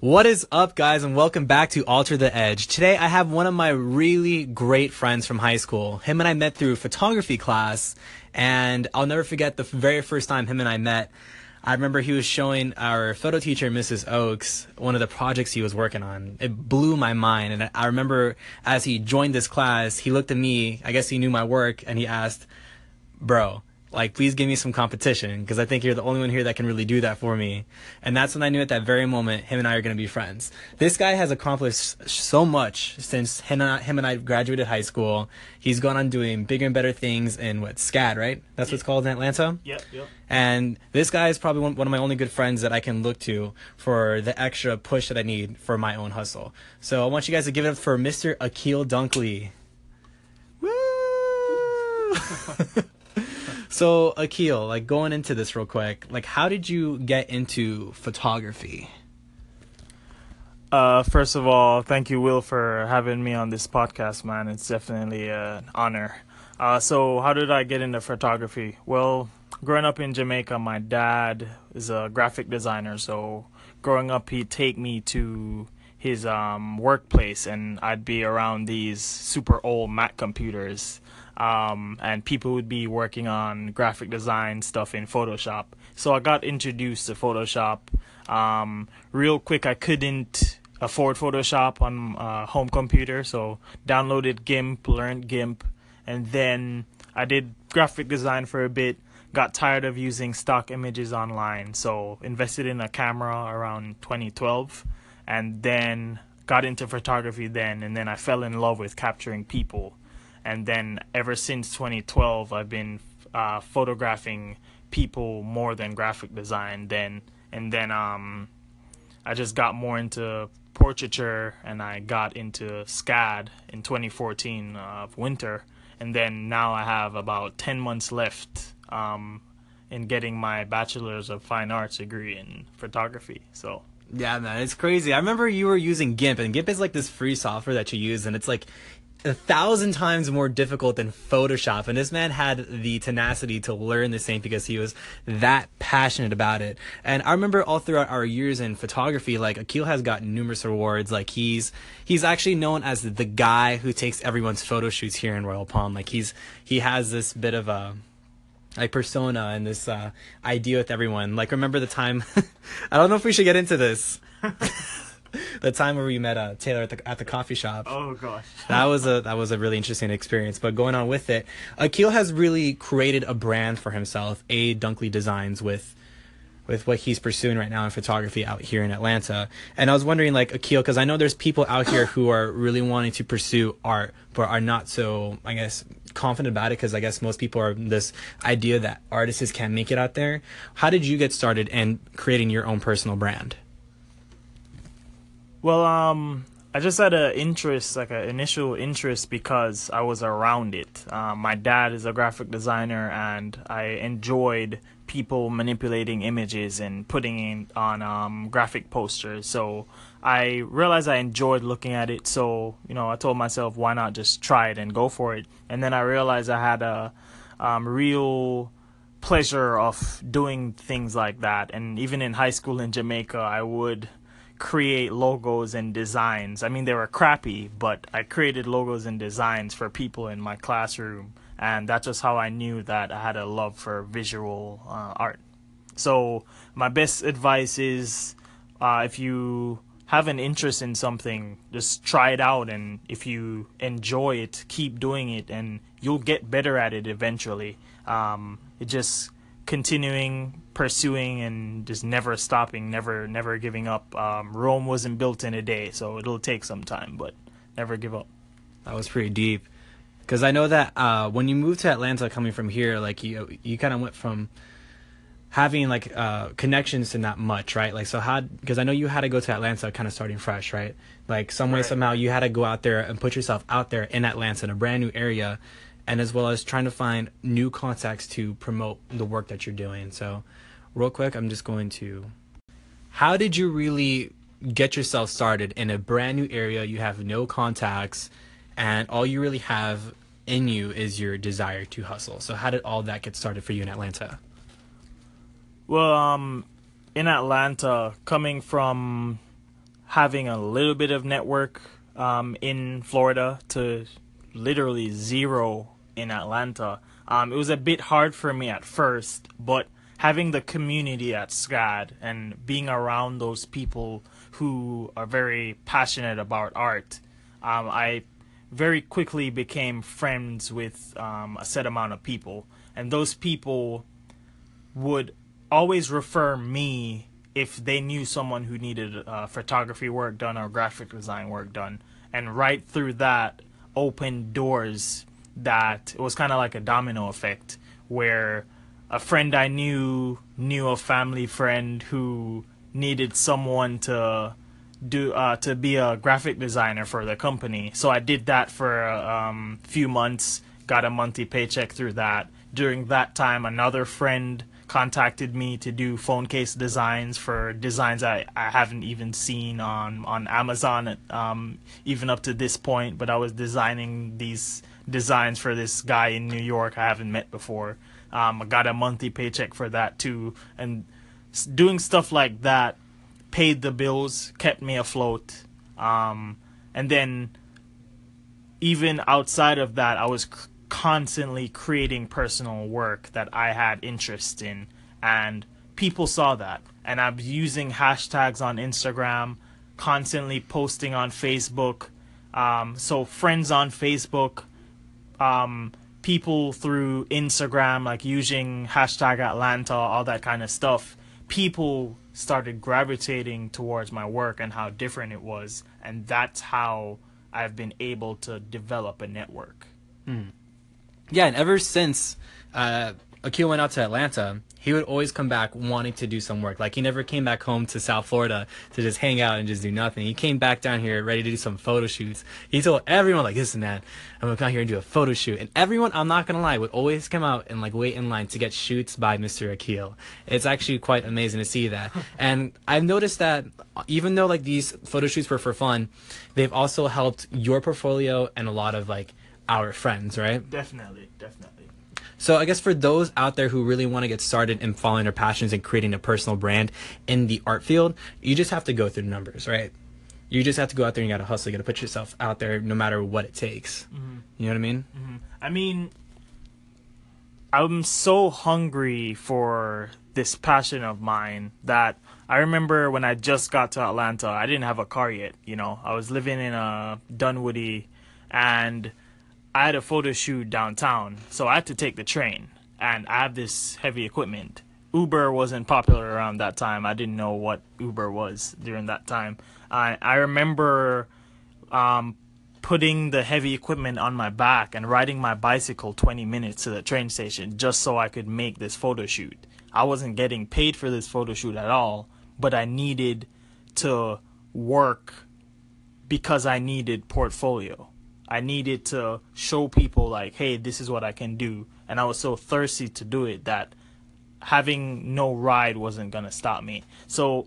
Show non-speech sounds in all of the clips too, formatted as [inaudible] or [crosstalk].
What is up, guys, and welcome back to Alter the Edge. Today, I have one of my really great friends from high school. Him and I met through photography class, and I'll never forget the very first time him and I met. I remember he was showing our photo teacher, Mrs. Oaks, one of the projects he was working on. It blew my mind, and I remember as he joined this class, he looked at me. I guess he knew my work, and he asked, "Bro, like please give me some competition because I think you're the only one here that can really do that for me. And that's when I knew at that very moment him and I are going to be friends. This guy has accomplished so much since him and I, him and I graduated high school. He's gone on doing bigger and better things in what SCAD, right? That's what's called in Atlanta. Yep, yep. And this guy is probably one, one of my only good friends that I can look to for the extra push that I need for my own hustle. So I want you guys to give it up for Mr. Akil Dunkley. Woo! [laughs] [laughs] So Akil, like going into this real quick, like how did you get into photography? Uh, first of all, thank you, Will, for having me on this podcast, man. It's definitely an honor. Uh, so how did I get into photography? Well, growing up in Jamaica, my dad is a graphic designer. So growing up, he'd take me to his um, workplace, and I'd be around these super old Mac computers um, and people would be working on graphic design stuff in Photoshop. So I got introduced to Photoshop. Um, real quick, I couldn't afford Photoshop on a home computer, so downloaded GIMP, learned GIMP, and then I did graphic design for a bit. Got tired of using stock images online, so invested in a camera around 2012, and then got into photography then, and then I fell in love with capturing people and then ever since 2012 i've been uh, photographing people more than graphic design then. And then um, i just got more into portraiture and i got into scad in 2014 of uh, winter. And then now i have about 10 months left um, in getting my bachelor's of fine arts degree in photography. So yeah, man, it's crazy. I remember you were using GIMP, and GIMP is like this free software that you use, and it's like a thousand times more difficult than Photoshop. And this man had the tenacity to learn the same because he was that passionate about it. And I remember all throughout our years in photography, like Akil has gotten numerous awards. Like he's he's actually known as the guy who takes everyone's photo shoots here in Royal Palm. Like he's he has this bit of a like persona and this uh, idea with everyone. Like remember the time? [laughs] I don't know if we should get into this. [laughs] [laughs] the time where we met uh, Taylor at the at the coffee shop. Oh gosh, [laughs] that was a that was a really interesting experience. But going on with it, Akil has really created a brand for himself, A Dunkley Designs, with with what he's pursuing right now in photography out here in Atlanta. And I was wondering, like Akil, because I know there's people out here who are really wanting to pursue art, but are not so, I guess, confident about it. Because I guess most people are this idea that artists can't make it out there. How did you get started in creating your own personal brand? Well, um, I just had an interest, like an initial interest, because I was around it. Um, my dad is a graphic designer, and I enjoyed people manipulating images and putting it on um, graphic posters. So I realized I enjoyed looking at it. So you know, I told myself, why not just try it and go for it? And then I realized I had a um, real pleasure of doing things like that. And even in high school in Jamaica, I would create logos and designs. I mean, they were crappy, but I created logos and designs for people in my classroom, and that's just how I knew that I had a love for visual uh, art. So, my best advice is uh, if you have an interest in something, just try it out, and if you enjoy it, keep doing it, and you'll get better at it eventually. Um, it just continuing pursuing and just never stopping, never never giving up. Um, Rome wasn't built in a day, so it'll take some time, but never give up. That was pretty deep, because I know that uh, when you moved to Atlanta, coming from here, like you you kind of went from having like uh, connections to not much, right? Like so how because I know you had to go to Atlanta kind of starting fresh, right? Like some way right. somehow you had to go out there and put yourself out there in Atlanta in a brand new area and as well as trying to find new contacts to promote the work that you're doing. So real quick, I'm just going to. How did you really get yourself started in a brand new area? You have no contacts, and all you really have in you is your desire to hustle. So, how did all that get started for you in Atlanta? Well, um, in Atlanta, coming from having a little bit of network um, in Florida to literally zero in Atlanta. Um, it was a bit hard for me at first, but having the community at SCAD and being around those people who are very passionate about art, um, I very quickly became friends with um, a set amount of people, and those people would always refer me if they knew someone who needed uh, photography work done or graphic design work done, and right through that opened doors that it was kind of like a domino effect where a friend I knew knew a family friend who needed someone to do uh, to be a graphic designer for the company. So I did that for a um, few months, got a monthly paycheck through that. During that time, another friend contacted me to do phone case designs for designs I, I haven't even seen on on Amazon um, even up to this point. But I was designing these designs for this guy in New York I haven't met before. Um, I got a monthly paycheck for that too, and doing stuff like that paid the bills, kept me afloat. Um, and then even outside of that, I was c- constantly creating personal work that I had interest in, and people saw that. And I'm using hashtags on Instagram, constantly posting on Facebook. Um, so friends on Facebook, um, people through Instagram, like using hashtag Atlanta, all that kind of stuff. People started gravitating towards my work and how different it was, and that's how I've been able to develop a network. Mm. Yeah, and ever since uh, Akil went out to Atlanta, he would always come back wanting to do some work. Like he never came back home to South Florida to just hang out and just do nothing. He came back down here ready to do some photo shoots. He told everyone like, "Listen, man, I'm gonna come out here and do a photo shoot." And everyone, I'm not gonna lie, would always come out and like wait in line to get shoots by Mr. Akil. It's actually quite amazing to see that. [laughs] and I've noticed that even though like these photo shoots were for fun, they've also helped your portfolio and a lot of like our friends, right? Definitely, definitely. So I guess for those out there who really want to get started in following their passions and creating a personal brand in the art field, you just have to go through the numbers, right? You just have to go out there and you got to hustle. You got to put yourself out there no matter what it takes. Mm-hmm. You know what I mean? Mm-hmm. I mean, I'm so hungry for this passion of mine that I remember when I just got to Atlanta, I didn't have a car yet. You know, I was living in a Dunwoody and I had a photo shoot downtown, so I had to take the train, and I have this heavy equipment. Uber wasn't popular around that time. I didn't know what Uber was during that time. I I remember um, putting the heavy equipment on my back and riding my bicycle 20 minutes to the train station just so I could make this photo shoot. I wasn't getting paid for this photo shoot at all, but I needed to work because I needed portfolio. I needed to show people like, hey, this is what I can do. And I was so thirsty to do it that having no ride wasn't gonna stop me. So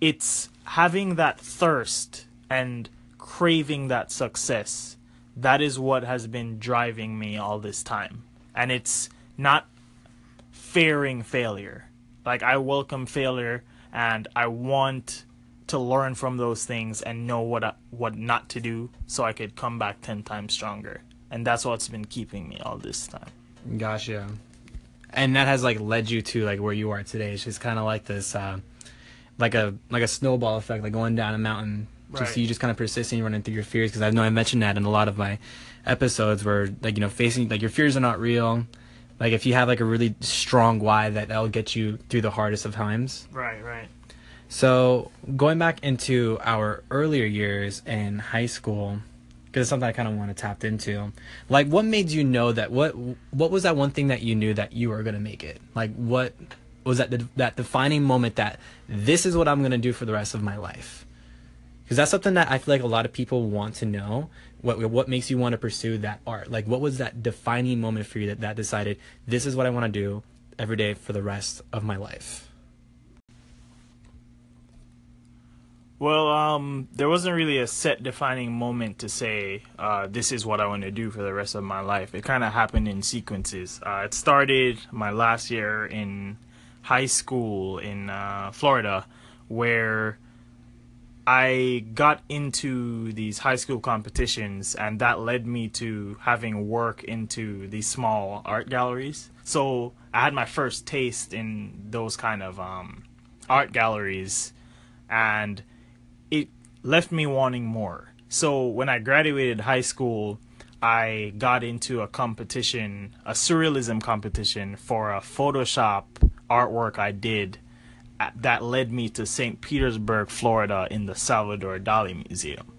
it's having that thirst and craving that success. That is what has been driving me all this time. And it's not fearing failure. Like I welcome failure and I want to learn from those things and know what I, what not to do so I could come back 10 times stronger. And that's what's been keeping me all this time. Gotcha. And that has like led you to like where you are today. It's just kind of like this uh, like a like a snowball effect like going down a mountain. Just right. you just kind of persisting running through your fears because I know I mentioned that in a lot of my episodes where like you know facing like your fears are not real. Like if you have like a really strong why that that'll get you through the hardest of times. Right, right. So going back into our earlier years in high school, because it's something I kind of want to tap into. Like, what made you know that? What What was that one thing that you knew that you were gonna make it? Like, what was that that defining moment that this is what I'm gonna do for the rest of my life? Because that's something that I feel like a lot of people want to know. What what makes you want to pursue that art? Like, what was that defining moment for you that that decided this is what I want to do every day for the rest of my life? Well, um, there wasn't really a set defining moment to say uh, this is what I want to do for the rest of my life. It kind of happened in sequences. Uh, it started my last year in high school in uh, Florida, where I got into these high school competitions, and that led me to having work into these small art galleries. So I had my first taste in those kind of um, art galleries, and left me wanting more. So when I graduated high school, I got into a competition, a surrealism competition for a Photoshop artwork I did that led me to St. Petersburg, Florida, in the Salvador Dali Museum.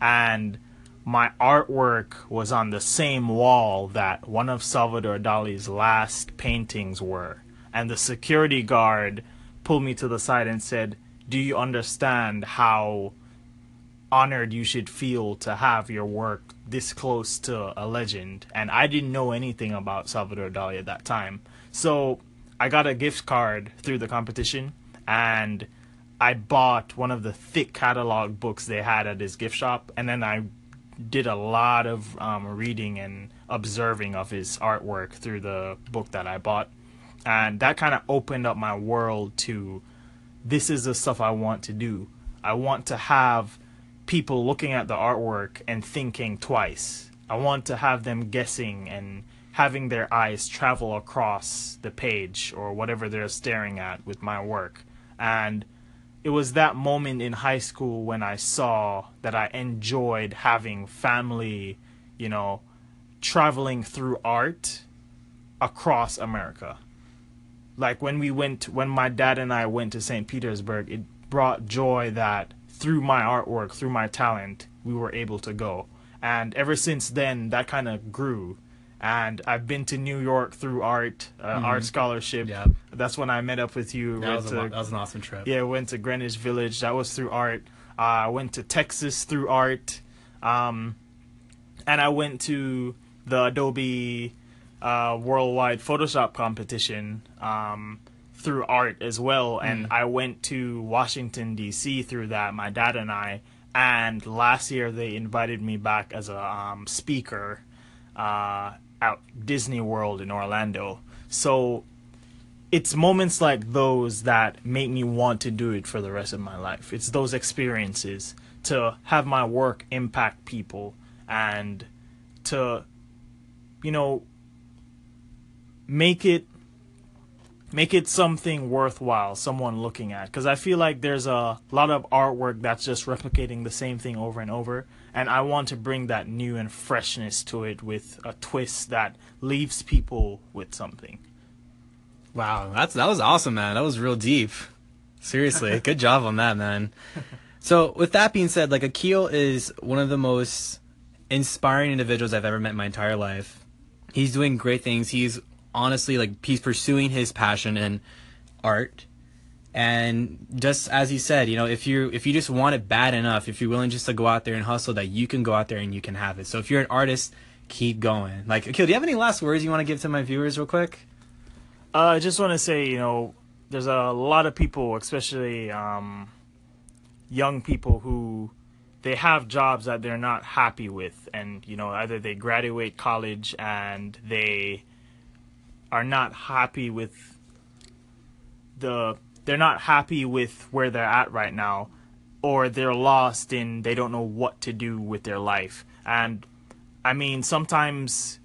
And my artwork was on the same wall that one of Salvador Dali's last paintings were. And the security guard pulled me to the side and said, Do you understand how honored you should feel to have your work this close to a legend? And I didn't know anything about Salvador Dali at that time. So I got a gift card through the competition and I bought one of the thick catalog books they had at his gift shop, and then I did a lot of um, reading and observing of his artwork through the book that I bought, and that kind of opened up my world to this is the stuff I want to do. I want to have people looking at the artwork and thinking twice. I want to have them guessing and having their eyes travel across the page or whatever they're staring at with my work and it was that moment in high school when I saw that I enjoyed having family, you know, traveling through art across America. Like when we went, when my dad and I went to St. Petersburg, it brought joy that through my artwork, through my talent, we were able to go. And ever since then, that kind of grew and I've been to New York through art, uh, mm-hmm. art scholarship. Yeah, that's when I met up with you. That was, to, that was, an awesome trip. Yeah, went to Greenwich Village. That was through art. Uh, I went to Texas through art, um, and I went to the Adobe uh, Worldwide Photoshop competition um, through art as well. And mm. I went to Washington D.C. through that. My dad and I. And last year they invited me back as a um, speaker uh, out Disney World in Orlando. So it's moments like those that make me want to do it for the rest of my life. It's those experiences to have my work impact people and to you know make it make it something worthwhile someone looking at because i feel like there's a lot of artwork that's just replicating the same thing over and over and I want to bring that new and freshness to it with a twist that leaves people with something. Wow, that's that was awesome, man. That was real deep. Seriously, [laughs] good job on that, man. So, with that being said, like Akil is one of the most inspiring individuals I've ever met in my entire life. He's doing great things. He's honestly like he's pursuing his passion in art and just as he said, you know, if you if you just want it bad enough, if you're willing just to go out there and hustle, that you can go out there and you can have it. So if you're an artist, keep going. Like, Akil, do you have any last words you want to give to my viewers, real quick? Uh, I just want to say, you know, there's a lot of people, especially um, young people, who they have jobs that they're not happy with, and you know, either they graduate college and they are not happy with the they're not happy with where they're at right now or they're lost and they don't know what to do with their life. And i mean sometimes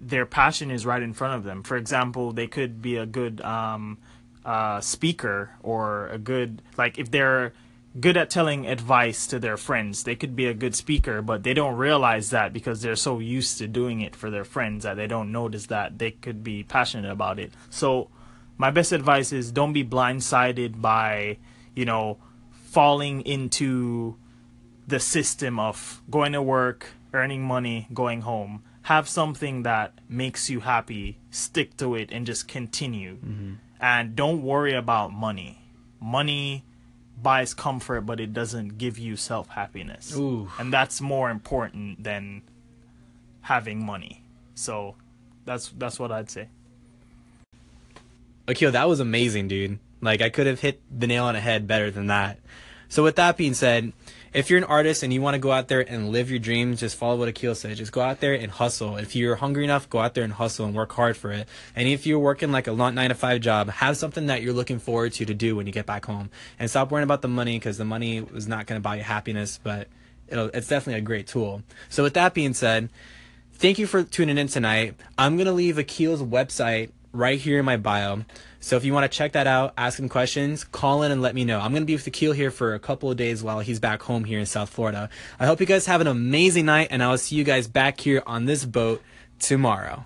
their passion is right in front of them. For example they could be a good um, uh, speaker or a good like if they're good at telling advice to their friends they could be a good speaker but they don't realize that because they're so used to doing it for their friends that they don't notice that they could be passionate about it so my best advice is don't be blindsided by, you know, falling into the system of going to work, earning money, going home. Have something that makes you happy, stick to it, and just continue. Mm-hmm. And don't worry about money. Money buys comfort, but it doesn't give you self happiness. And that's more important than having money. So that's that's what I'd say. Akil, that was amazing, dude. Like I could have hit the nail on the head better than that. So with that being said, if you're an artist and you want to go out there and live your dreams, just follow what Akil said. Just go out there and hustle. If you're hungry enough, go out there and hustle and work hard for it. And if you're working like a nine to five job, have something that you're looking forward to to do when you get back home. And stop worrying about the money because the money is not going to buy you happiness, but it's definitely a great tool. So with that being said, thank you for tuning in tonight. I'm going to leave Akil's website right here in my bio. So if you want to check that out, ask him questions, call in and let me know. I'm going to be with Akil here for a couple of days while he's back home here in South Florida. I hope you guys have an amazing night and I will see you guys back here on this boat tomorrow.